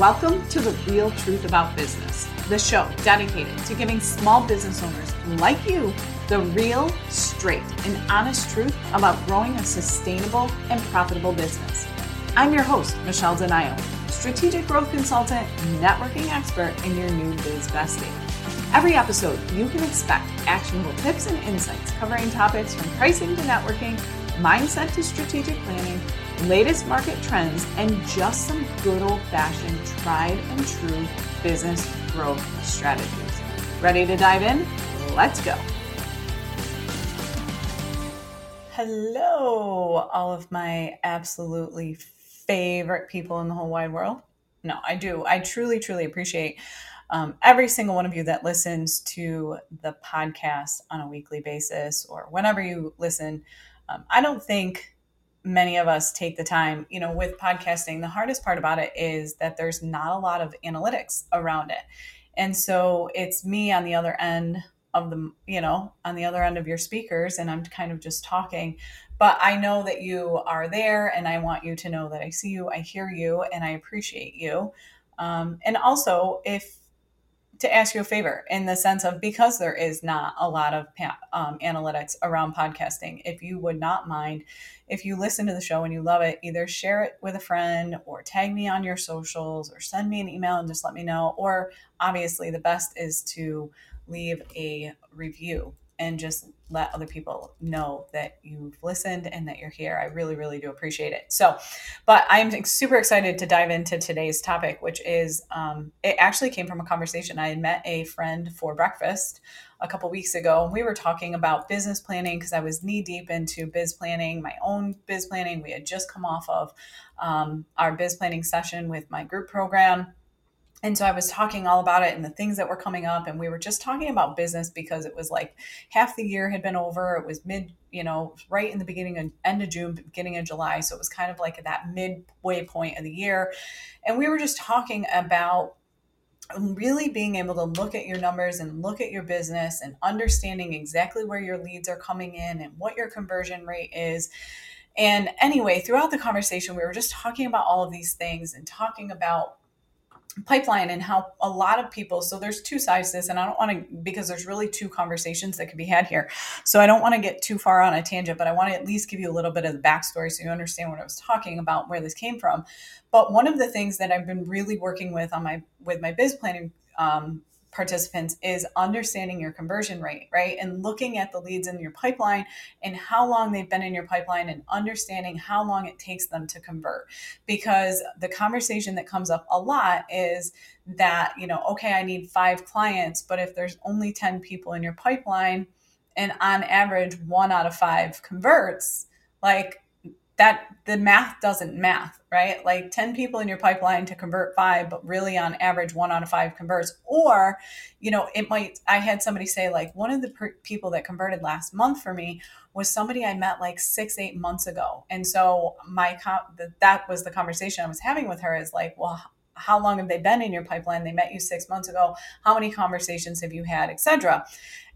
Welcome to The Real Truth About Business, the show dedicated to giving small business owners like you the real, straight, and honest truth about growing a sustainable and profitable business. I'm your host, Michelle Denayo, strategic growth consultant, networking expert, and your new biz bestie. Every episode, you can expect actionable tips and insights covering topics from pricing to networking, mindset to strategic planning latest market trends, and just some good old fashioned tried and true business growth strategies. Ready to dive in? Let's go. Hello, all of my absolutely favorite people in the whole wide world. No, I do. I truly, truly appreciate um, every single one of you that listens to the podcast on a weekly basis or whenever you listen. Um, I don't think many of us take the time, you know, with podcasting, the hardest part about it is that there's not a lot of analytics around it. And so it's me on the other end of the, you know, on the other end of your speakers, and I'm kind of just talking. But I know that you are there, and I want you to know that I see you, I hear you, and I appreciate you. Um, and also, if to ask you a favor in the sense of because there is not a lot of um, analytics around podcasting, if you would not mind, if you listen to the show and you love it, either share it with a friend or tag me on your socials or send me an email and just let me know. Or obviously, the best is to leave a review and just let other people know that you've listened and that you're here. I really, really do appreciate it. So, but I'm super excited to dive into today's topic, which is um, it actually came from a conversation. I had met a friend for breakfast a couple weeks ago, and we were talking about business planning because I was knee deep into biz planning, my own biz planning. We had just come off of um, our biz planning session with my group program and so I was talking all about it and the things that were coming up. And we were just talking about business because it was like half the year had been over. It was mid, you know, right in the beginning of end of June, beginning of July. So it was kind of like that midway point of the year. And we were just talking about really being able to look at your numbers and look at your business and understanding exactly where your leads are coming in and what your conversion rate is. And anyway, throughout the conversation, we were just talking about all of these things and talking about pipeline and how a lot of people so there's two sides to this and i don't want to because there's really two conversations that could be had here. So i don't want to get too far on a tangent but i want to at least give you a little bit of the backstory so you understand what i was talking about where this came from. But one of the things that i've been really working with on my with my biz planning um, participants is understanding your conversion rate, right? And looking at the leads in your pipeline and how long they've been in your pipeline and understanding how long it takes them to convert. Because the conversation that comes up a lot is that, you know, okay, I need five clients, but if there's only 10 people in your pipeline and on average one out of five converts, like that the math doesn't math, right? Like 10 people in your pipeline to convert five, but really on average, one out of five converts. Or, you know, it might, I had somebody say, like, one of the per- people that converted last month for me was somebody I met like six, eight months ago. And so my, that was the conversation I was having with her is like, well, how long have they been in your pipeline? They met you six months ago. How many conversations have you had, etc.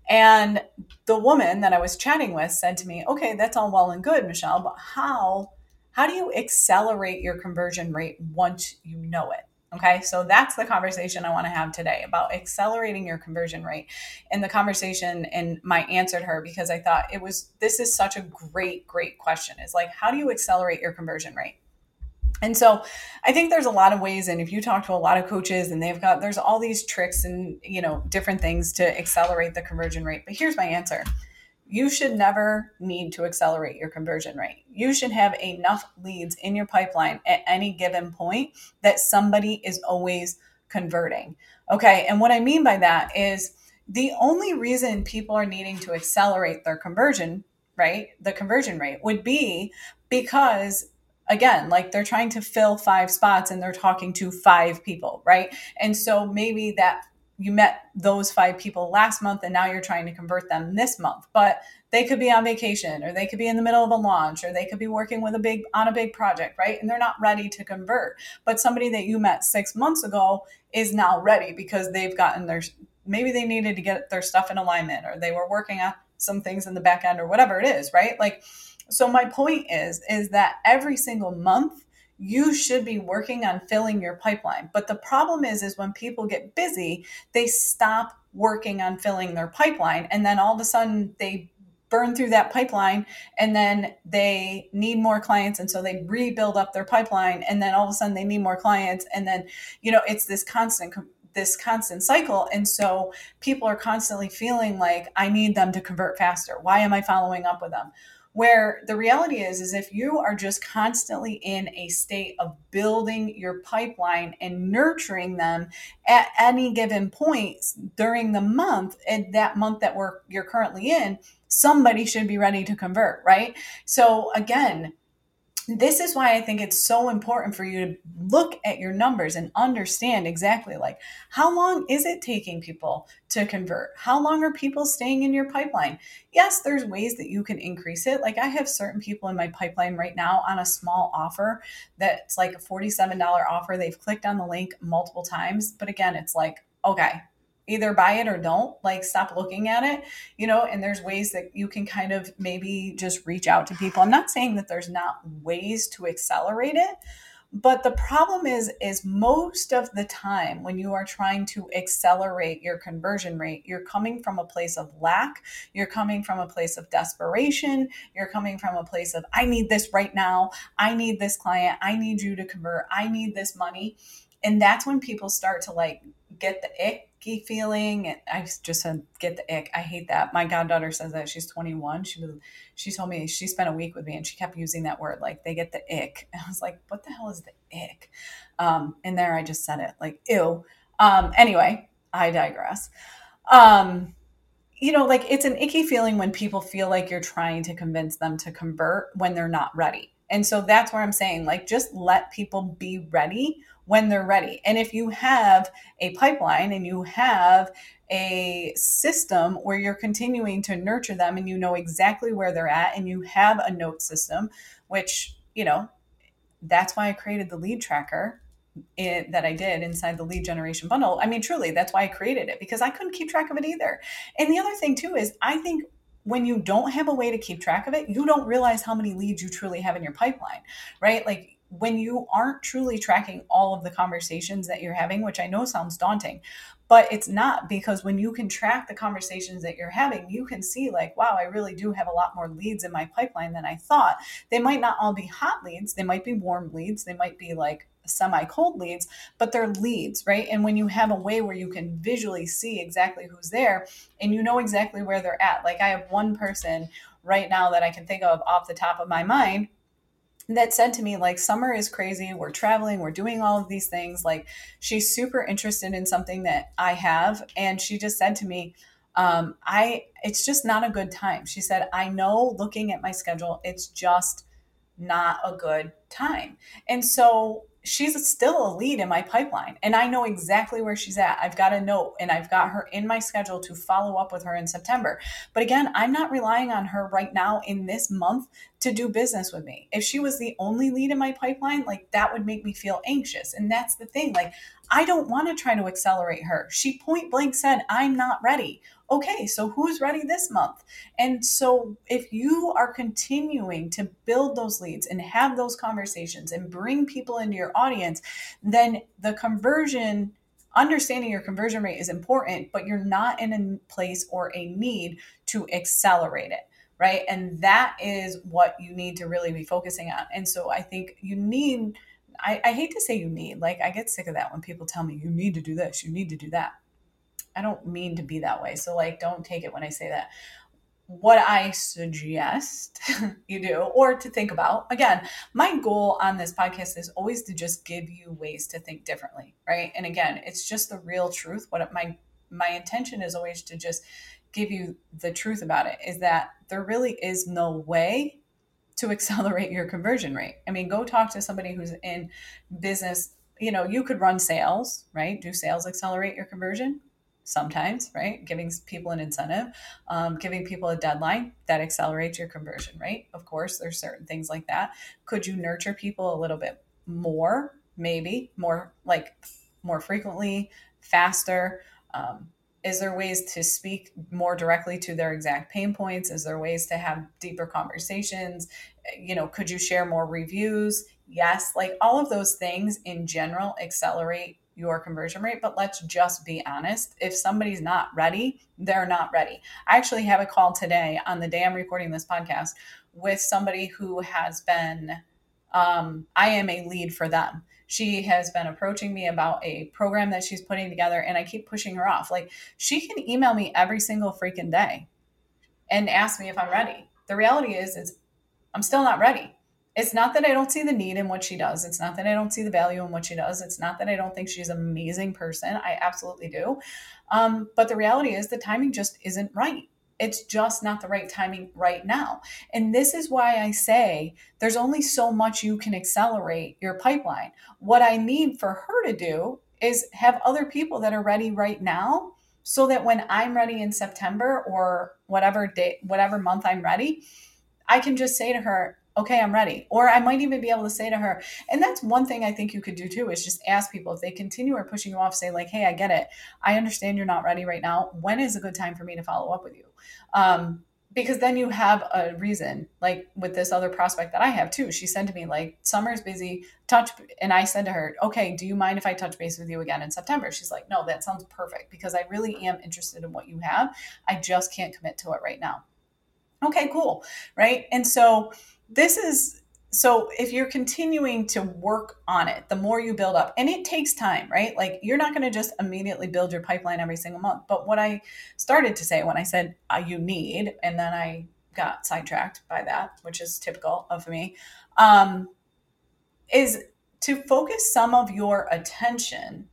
And the woman that I was chatting with said to me, "Okay, that's all well and good, Michelle, but how how do you accelerate your conversion rate once you know it?" Okay, so that's the conversation I want to have today about accelerating your conversion rate. And the conversation and my answer to her because I thought it was this is such a great, great question. Is like, how do you accelerate your conversion rate? And so I think there's a lot of ways and if you talk to a lot of coaches and they've got there's all these tricks and you know different things to accelerate the conversion rate. But here's my answer. You should never need to accelerate your conversion rate. You should have enough leads in your pipeline at any given point that somebody is always converting. Okay? And what I mean by that is the only reason people are needing to accelerate their conversion, right? The conversion rate would be because again like they're trying to fill five spots and they're talking to five people right? And so maybe that you met those five people last month and now you're trying to convert them this month but they could be on vacation or they could be in the middle of a launch or they could be working with a big on a big project right? And they're not ready to convert. But somebody that you met 6 months ago is now ready because they've gotten their maybe they needed to get their stuff in alignment or they were working on some things in the back end or whatever it is right? Like so my point is is that every single month you should be working on filling your pipeline. But the problem is is when people get busy, they stop working on filling their pipeline and then all of a sudden they burn through that pipeline and then they need more clients and so they rebuild up their pipeline and then all of a sudden they need more clients and then you know it's this constant this constant cycle. And so people are constantly feeling like i need them to convert faster. Why am i following up with them where the reality is is if you are just constantly in a state of building your pipeline and nurturing them at any given point during the month and that month that we're you're currently in somebody should be ready to convert right? So again this is why I think it's so important for you to look at your numbers and understand exactly like how long is it taking people to convert? How long are people staying in your pipeline? Yes, there's ways that you can increase it. Like I have certain people in my pipeline right now on a small offer that's like a $47 offer. They've clicked on the link multiple times, but again, it's like, okay, either buy it or don't like stop looking at it you know and there's ways that you can kind of maybe just reach out to people. I'm not saying that there's not ways to accelerate it but the problem is is most of the time when you are trying to accelerate your conversion rate you're coming from a place of lack you're coming from a place of desperation you're coming from a place of i need this right now i need this client i need you to convert i need this money and that's when people start to like get the icky feeling. And I just said, get the ick. I hate that. My goddaughter says that she's 21. She was, she told me she spent a week with me and she kept using that word. Like they get the ick. I was like, what the hell is the ick? Um, and there I just said it like, ew. Um, anyway, I digress. Um, you know, like it's an icky feeling when people feel like you're trying to convince them to convert when they're not ready. And so that's where I'm saying, like, just let people be ready when they're ready. And if you have a pipeline and you have a system where you're continuing to nurture them and you know exactly where they're at and you have a note system, which, you know, that's why I created the lead tracker it, that I did inside the lead generation bundle. I mean, truly, that's why I created it because I couldn't keep track of it either. And the other thing, too, is I think when you don't have a way to keep track of it, you don't realize how many leads you truly have in your pipeline, right? Like when you aren't truly tracking all of the conversations that you're having, which I know sounds daunting, but it's not because when you can track the conversations that you're having, you can see, like, wow, I really do have a lot more leads in my pipeline than I thought. They might not all be hot leads, they might be warm leads, they might be like semi cold leads, but they're leads, right? And when you have a way where you can visually see exactly who's there and you know exactly where they're at, like I have one person right now that I can think of off the top of my mind that said to me like summer is crazy. We're traveling. We're doing all of these things. Like she's super interested in something that i have and she just said to me um, i it's just not a good time. She said i know looking at my schedule it's just not a good time. And so she's still a lead in my pipeline and I know exactly where she's at. I've got a note and I've got her in my schedule to follow up with her in September. But again, I'm not relying on her right now in this month to do business with me. If she was the only lead in my pipeline, like that would make me feel anxious. And that's the thing. Like, I don't want to try to accelerate her. She point blank said, I'm not ready okay, so who's ready this month? And so if you are continuing to build those leads and have those conversations and bring people into your audience, then the conversion understanding your conversion rate is important, but you're not in a place or a need to accelerate it. Right. And that is what you need to really be focusing on. And so I think you need, I, I hate to say you need, like, I get sick of that when people tell me you need to do this, you need to do that I don't mean to be that way. So like don't take it when I say that. What I suggest you do or to think about. Again, my goal on this podcast is always to just give you ways to think differently, right? And again, it's just the real truth. What my my intention is always to just give you the truth about it is that there really is no way to accelerate your conversion rate. I mean, go talk to somebody who's in business. You know, you could run sales, right? Do sales accelerate your conversion? Sometimes, right? Giving people an incentive, um, giving people a deadline that accelerates your conversion rate. Of course, there's certain things like that. Could you nurture people a little bit more? Maybe more like more frequently, faster. Um, is there ways to speak more directly to their exact pain points? Is there ways to have deeper conversations? You know, could you share more reviews? yes, like all of those things in general accelerate your conversion rate, but let's just be honest. If somebody's not ready, they're not ready. I actually have a call today on the day I'm recording this podcast with somebody who has been, um, I am a lead for them. She has been approaching me about a program that she's putting together, and I keep pushing her off. Like, she can email me every single freaking day and ask me if I'm ready. The reality is, is I'm still not ready it's not that I don't see the need in what she does. It's not that I don't see the value in what she does. It's not that I don't think she's an amazing person. I absolutely do. Um, but the reality is the timing just isn't right. It's just not the right timing right now. And this is why I say there's only so much you can accelerate your pipeline. What I need for her to do is have other people that are ready right now so that when I'm ready in September or whatever day, whatever month I'm ready, I can just say to her, okay, I'm ready. Or I might even be able to say to her, and that's one thing I think you could do too, is just ask people if they continue or pushing you off, say, like, hey, I get it. I understand you're not ready right now. When is a good time for me to follow up with you? Um, because then you have a reason, like with this other prospect that I have too. She said to me, like, summer's busy, touch. And I said to her, okay, do you mind if I touch base with you again in September? She's like, no, that sounds perfect because I really am interested in what you have. I just can't commit to it right now. Okay, cool. Right. And so, this is so if you're continuing to work on it the more you build up and it takes time right like you're not going to just immediately build your pipeline every single month but what i started to say when i said uh, you need and then i got sidetracked by that which is typical of me um, is to focus some of your attention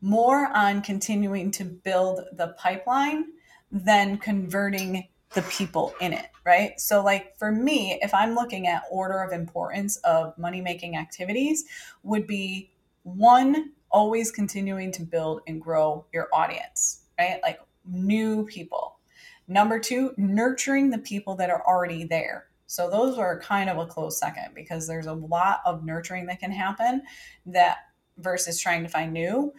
more on continuing to build the pipeline than converting the people in it, right? So, like for me, if I'm looking at order of importance of money making activities, would be one, always continuing to build and grow your audience, right? Like new people. Number two, nurturing the people that are already there. So those are kind of a close second because there's a lot of nurturing that can happen that versus trying to find new.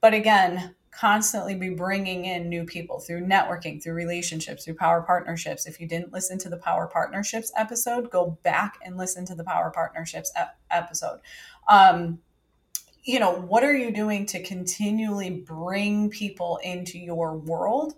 But again, constantly be bringing in new people through networking, through relationships, through power partnerships. If you didn't listen to the power partnerships episode, go back and listen to the power partnerships episode. Um, you know, what are you doing to continually bring people into your world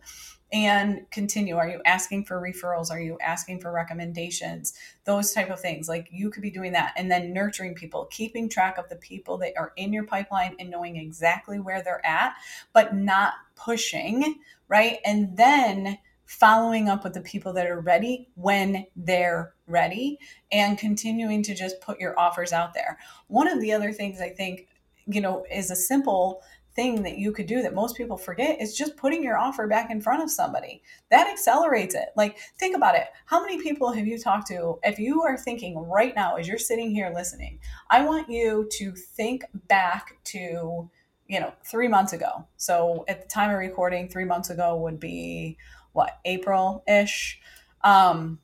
and continue. Are you asking for referrals? Are you asking for recommendations? Those type of things. Like you could be doing that and then nurturing people keeping track of the people that are in your pipeline and knowing exactly where they're at but not pushing right? And then following up with the people that are ready when they're ready and continuing to just put your offers out there. One of the other things i think you know is a simple thing that you could do that most people forget is just putting your offer back in front of somebody. That accelerates it. Like, think about it. How many people have you talked to? If you are thinking right now, as you're sitting here listening, I want you to think back to, you know, three months ago. So at the time of recording, three months ago would be what, April ish? Um,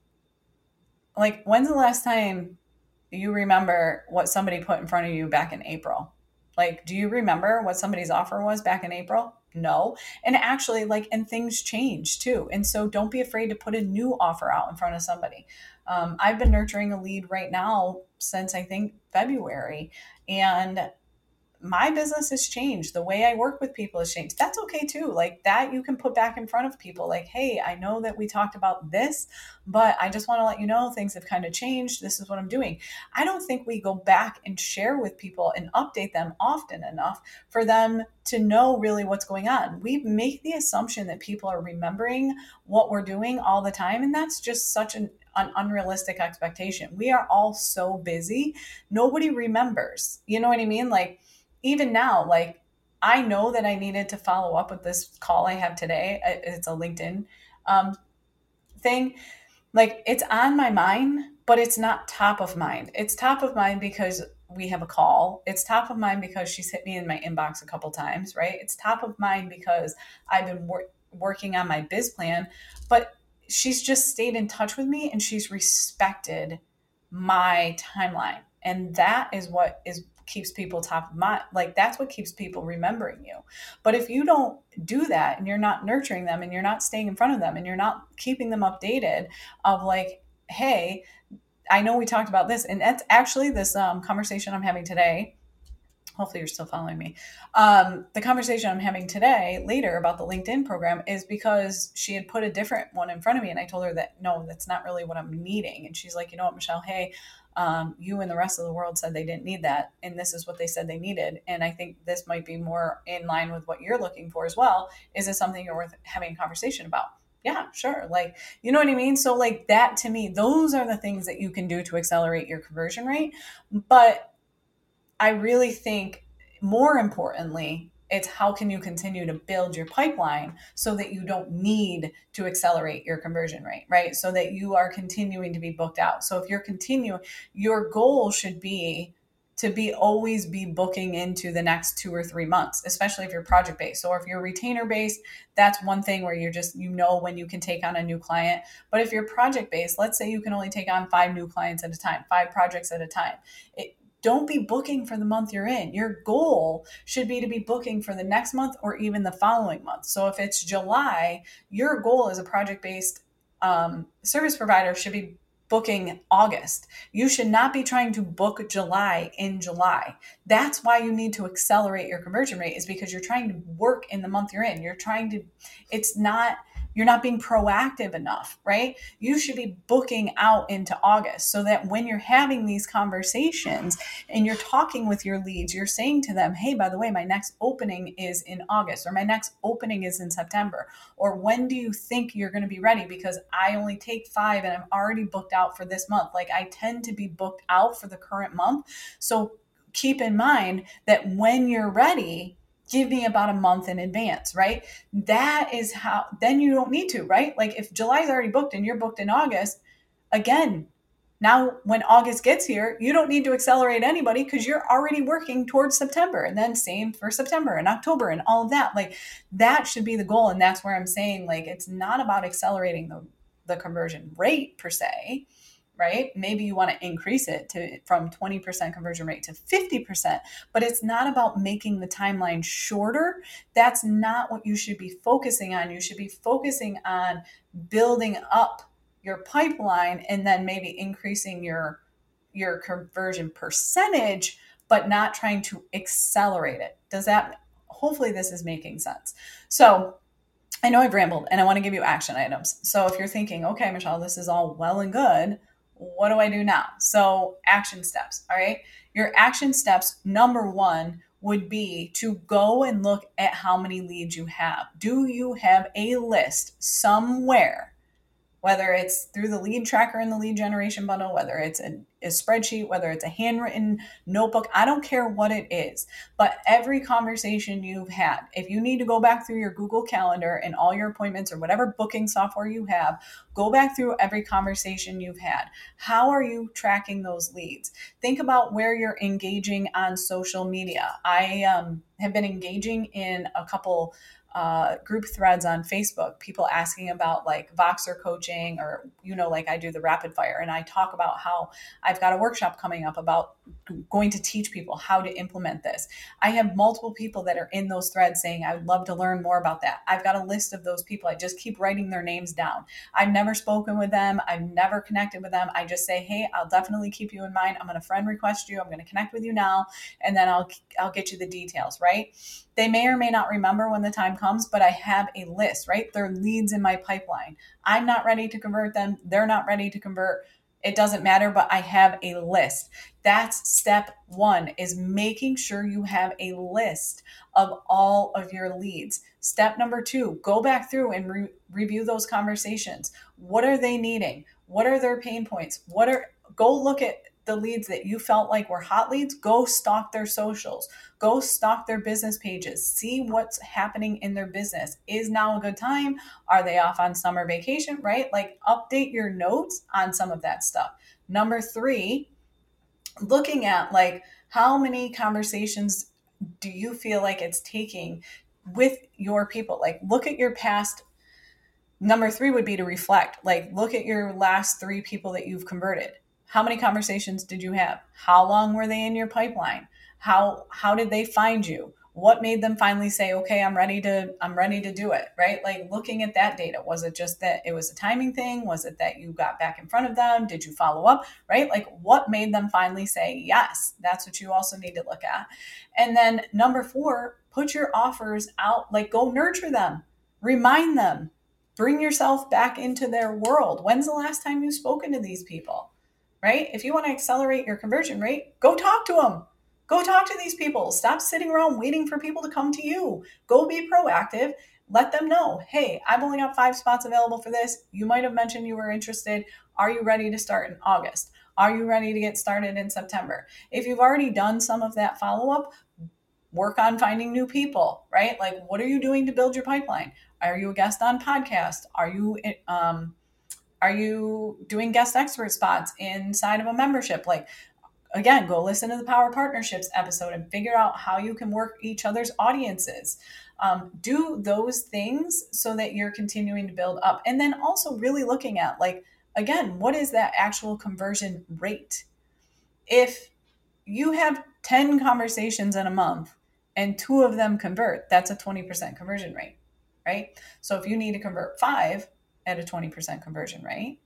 like, when's the last time you remember what somebody put in front of you back in April? Like, do you remember what somebody's offer was back in April? No. And actually, like, and things change too. And so don't be afraid to put a new offer out in front of somebody. Um, I've been nurturing a lead right now since I think February. And my business has changed. The way I work with people has changed. That's okay too. Like that you can put back in front of people. Like, hey, I know that we talked about this, but I just want to let you know things have kind of changed. This is what I'm doing. I don't think we go back and share with people and update them often enough for them to know really what's going on. We make the assumption that people are remembering what we're doing all the time. And that's just such an an unrealistic expectation. We are all so busy. Nobody remembers. You know what I mean? Like even now, like I know that I needed to follow up with this call I have today. It's a LinkedIn um, thing. Like it's on my mind, but it's not top of mind. It's top of mind because we have a call. It's top of mind because she's hit me in my inbox a couple times, right? It's top of mind because I've been wor- working on my biz plan, but she's just stayed in touch with me and she's respected my timeline. And that is what is keeps people top of mind. Like that's what keeps people remembering you. But if you don't do that and you're not nurturing them and you're not staying in front of them and you're not keeping them updated of like, hey, I know we talked about this, and that's actually this um, conversation I'm having today. Hopefully, you're still following me. Um, the conversation I'm having today later about the LinkedIn program is because she had put a different one in front of me, and I told her that no, that's not really what I'm needing. And she's like, you know what, Michelle, hey, um, you and the rest of the world said they didn't need that, and this is what they said they needed. And I think this might be more in line with what you're looking for as well. Is it something you're worth having a conversation about? yeah, sure. Like, you know what I mean? So, like, that to me, those are the things that you can do to accelerate your conversion rate. But I really think more importantly, it's how can you continue to build your pipeline so that you don't need to accelerate your conversion rate, right? So that you are continuing to be booked out. So if you're continuing, your goal should be to be always be booking into the next two or three months, especially if you're project based. So if you're retainer based, that's one thing where you're just, you know, when you can take on a new client. But if you're project based, let's say you can only take on five new clients at a time, five projects at a time. It, don't be booking for the month you're in. Your goal should be to be booking for the next month or even the following month. So if it's July, your goal as a project based um, service provider should be booking August. You should not be trying to book July in July. That's why you need to accelerate your conversion rate is because you're trying to work in the month you're in. You're trying to it's not you're not being proactive enough, right? You should be booking out into August so that when you're having these conversations and you're talking with your leads, you're saying to them, hey, by the way, my next opening is in August or my next opening is in September. Or when do you think you're going to be ready? Because I only take five and I'm already booked out for this month. Like I tend to be booked out for the current month. So keep in mind that when you're ready, give me about a month in advance, right? That is how, then you don't need to, right? Like if July's already booked and you're booked in August, again, now when August gets here, you don't need to accelerate anybody because you're already working towards September. And then same for September and October and all of that. Like that should be the goal. And that's where I'm saying, like, it's not about accelerating the, the conversion rate per se right? Maybe you want to increase it to from 20% conversion rate to 50%, but it's not about making the timeline shorter. That's not what you should be focusing on. You should be focusing on building up your pipeline and then maybe increasing your your conversion percentage but not trying to accelerate it. Does that hopefully this is making sense. So, I know I've rambled and I want to give you action items. So if you're thinking, okay, Michelle, this is all well and good, what do I do now? So, action steps. All right. Your action steps, number one, would be to go and look at how many leads you have. Do you have a list somewhere whether it's through the lead tracker in the lead generation bundle, whether it's a, a, spreadsheet, whether it's a handwritten notebook, I don't care what it is. But every conversation you've had, if you need to go back through your Google Calendar and all your appointments or whatever booking software you have, go back through every conversation you've had. How are you tracking those leads? Think about where you're engaging on social media. I um, have been engaging in a couple uh, group threads on Facebook, people asking about like Voxer coaching, or, you know, like I do the rapid fire. And I talk about how I've got a workshop coming up about going to teach people how to implement this. I have multiple people that are in those threads saying, I would love to learn more about that. I've got a list of those people. I just keep writing their names down. I've never spoken with them, I've never connected with them. I just say, hey, I'll definitely keep you in mind. I'm going to friend request you. I'm going to connect with you now, and then I'll I'll get you the details, right? They may or may not remember when the time comes, but I have a list, right? They're leads in my pipeline. I'm not ready to convert them. They're not ready to convert. It doesn't matter, but I have a list. That's step one is making sure you have a list of all of your leads. Step number two, go back through and re- review those conversations. What are they needing? What are their pain points? What are, go look at the leads that you felt like were hot leads, go stalk their socials, go stalk their business pages, see what's happening in their business. Is now a good time? Are they off on summer vacation? Right? Like update your notes on some of that stuff. Number three, looking at like how many conversations do you feel like it's taking with your people? Like look at your past number three would be to reflect like look at your last three people that you've converted how many conversations did you have? How long were they in your pipeline? How how did they find you? what made them finally say okay i'm ready to i'm ready to do it right? Like looking at that data was it just that it was a timing thing? Was it that you got back in front of them? Did you follow up right? Like what made them finally say yes that's what you also need to look at. And then number four put your offers out like go nurture them. Remind them. Bring yourself back into their world. When's the last time you've spoken to these people right if you want to accelerate your conversion rate go talk to them Go talk to these people. Stop sitting around waiting for people to come to you. Go be proactive. Let them know, hey, I've only got five spots available for this. You might have mentioned you were interested. Are you ready to start in August? Are you ready to get started in September? If you've already done some of that follow up, work on finding new people, right? Like, what are you doing to build your pipeline? Are you a guest on podcast? Are you um, are you doing guest expert spots inside of a membership? Like, again, go listen to the Power Partnerships episode and figure out how you can work each other's audiences. Um, do those things so that you're continuing to build up. And then also really looking at, like, again, what is that actual conversion rate? If you have 10 conversations in a month and two of them convert, that's a 20% conversion rate, right? So if you need to convert five at a 20% conversion rate,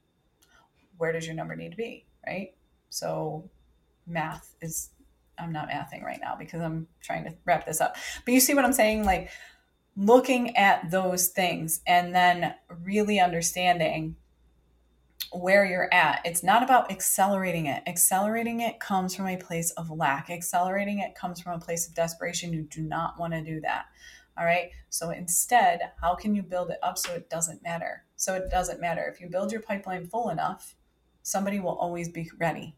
where does your number need to be, right? So math is I'm not mathing right now because I'm trying to wrap this up. But you see what I'm saying? Like looking at those things and then really understanding where you're at. It's not about accelerating it. Accelerating it comes from a place of lack. Accelerating it comes from a place of desperation. You do not want to do that. All right. So instead, how can you build it up so it doesn't matter? So it doesn't matter. If you build your pipeline full enough, somebody will always be ready.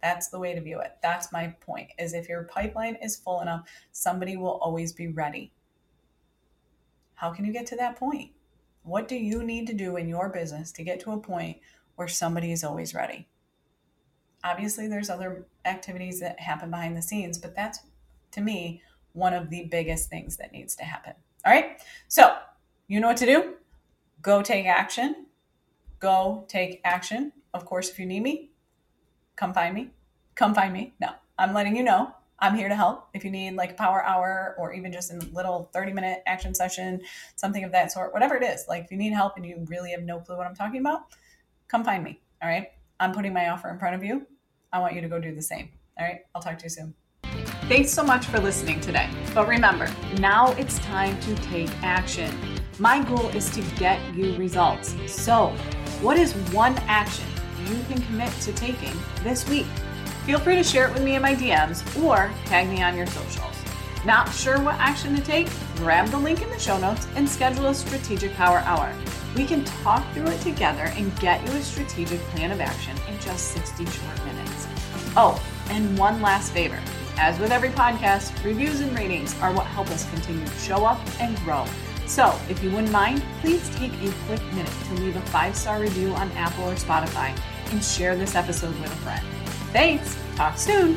That's the way to view it. That's my point. Is if your pipeline is full enough, somebody will always be ready. How can you get to that point? What do you need to do in your business to get to a point where somebody is always ready? Obviously, there's other activities that happen behind the scenes, but that's to me one of the biggest things that needs to happen. All right. So, you know what to do. Go take action. Go take action. Of course, if you need me, come find me. Come find me. No, I'm letting you know. I'm here to help. If you need like a power hour or even just a little 30 minute action session, something of that sort, whatever it is, like if you need help and you really have no clue what I'm talking about, come find me. All right. I'm putting my offer in front of you. I want you to go do the same. All right. I'll talk to you soon. Thanks so much for listening today. But remember, now it's time to take action. My goal is to get you results. So, what is one action you can commit to taking this week. Feel free to share it with me in my DMs or tag me on your socials. Not sure what action to take? Grab the link in the show notes and schedule a strategic power hour. We can talk through it together and get you a strategic plan of action in just 60 short minutes. Oh, and one last favor. As with every podcast, reviews and ratings are what help us continue to show up and grow. So, if you wouldn't mind, please take a quick minute to leave a five star review on Apple or Spotify and share this episode with a friend. Thanks. Talk soon.